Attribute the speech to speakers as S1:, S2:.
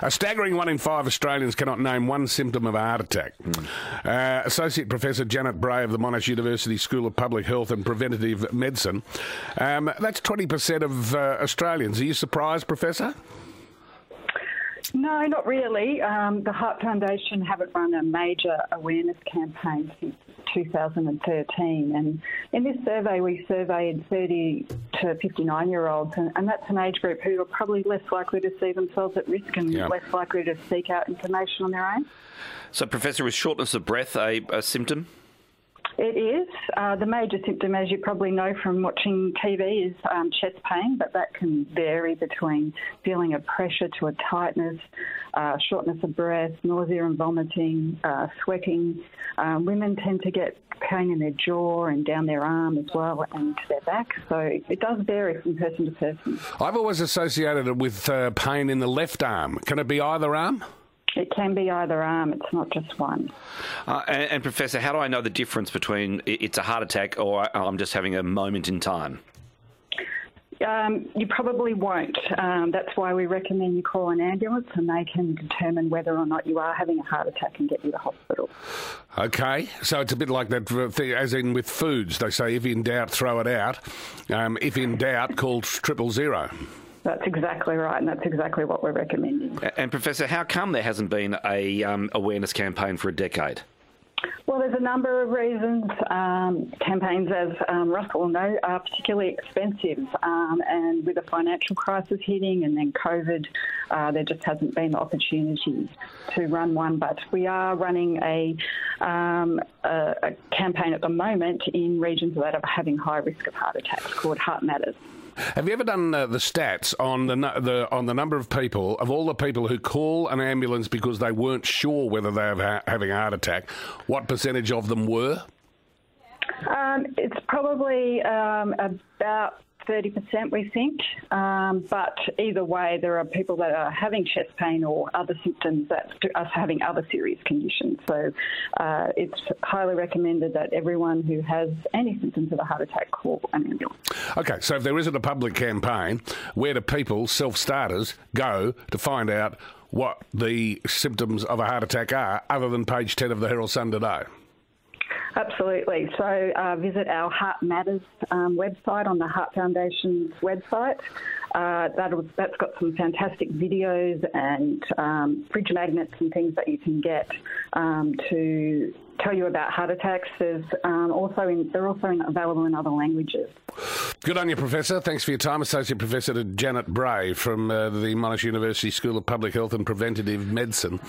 S1: A staggering one in five Australians cannot name one symptom of a heart attack. Mm. Uh, Associate Professor Janet Bray of the Monash University School of Public Health and Preventative Medicine. Um, that's 20% of uh, Australians. Are you surprised, Professor?
S2: No, not really. Um, the Heart Foundation haven't run a major awareness campaign since 2013. And in this survey, we surveyed 30 to 59 year olds, and, and that's an age group who are probably less likely to see themselves at risk and yeah. less likely to seek out information on their own.
S3: So, Professor, is shortness of breath a, a symptom?
S2: It is. Uh, the major symptom, as you probably know from watching TV, is um, chest pain, but that can vary between feeling a pressure to a tightness, uh, shortness of breath, nausea and vomiting, uh, sweating. Um, women tend to get pain in their jaw and down their arm as well and to their back. So it does vary from person to person.
S1: I've always associated it with uh, pain in the left arm. Can it be either arm?
S2: It can be either arm, it's not just one.
S3: Uh, and, and, Professor, how do I know the difference between it's a heart attack or I'm just having a moment in time?
S2: Um, you probably won't. Um, that's why we recommend you call an ambulance and they can determine whether or not you are having a heart attack and get you to hospital.
S1: Okay, so it's a bit like that thing, as in with foods. They say if in doubt, throw it out. Um, if in doubt, call triple zero.
S2: That's exactly right, and that's exactly what we're recommending.
S3: And Professor, how come there hasn't been a um, awareness campaign for a decade?
S2: Well, there's a number of reasons. Um, campaigns, as um, Russell will know, are particularly expensive. Um, and with the financial crisis hitting and then COVID, uh, there just hasn't been the opportunity to run one. But we are running a, um, a, a campaign at the moment in regions that are having high risk of heart attacks called Heart Matters.
S1: Have you ever done uh, the stats on the, the, on the number of people of all the people who call an ambulance because they weren't sure whether they were ha- having a heart attack? What percentage of them were?
S2: Um, it's probably um, about 30%, we think. Um, but either way, there are people that are having chest pain or other symptoms that are having other serious conditions. So uh, it's highly recommended that everyone who has any symptoms of a heart attack call an ambulance.
S1: Okay, so if there isn't a public campaign, where do people, self starters, go to find out what the symptoms of a heart attack are, other than page 10 of the Herald Sun today?
S2: Absolutely. So uh, visit our Heart Matters um, website on the Heart Foundation's website. Uh, that has got some fantastic videos and um, fridge magnets and things that you can get um, to tell you about heart attacks. There's um, also in, they're also in, available in other languages.
S1: Good on you, Professor. Thanks for your time. Associate Professor Janet Bray from uh, the Monash University School of Public Health and Preventative Medicine.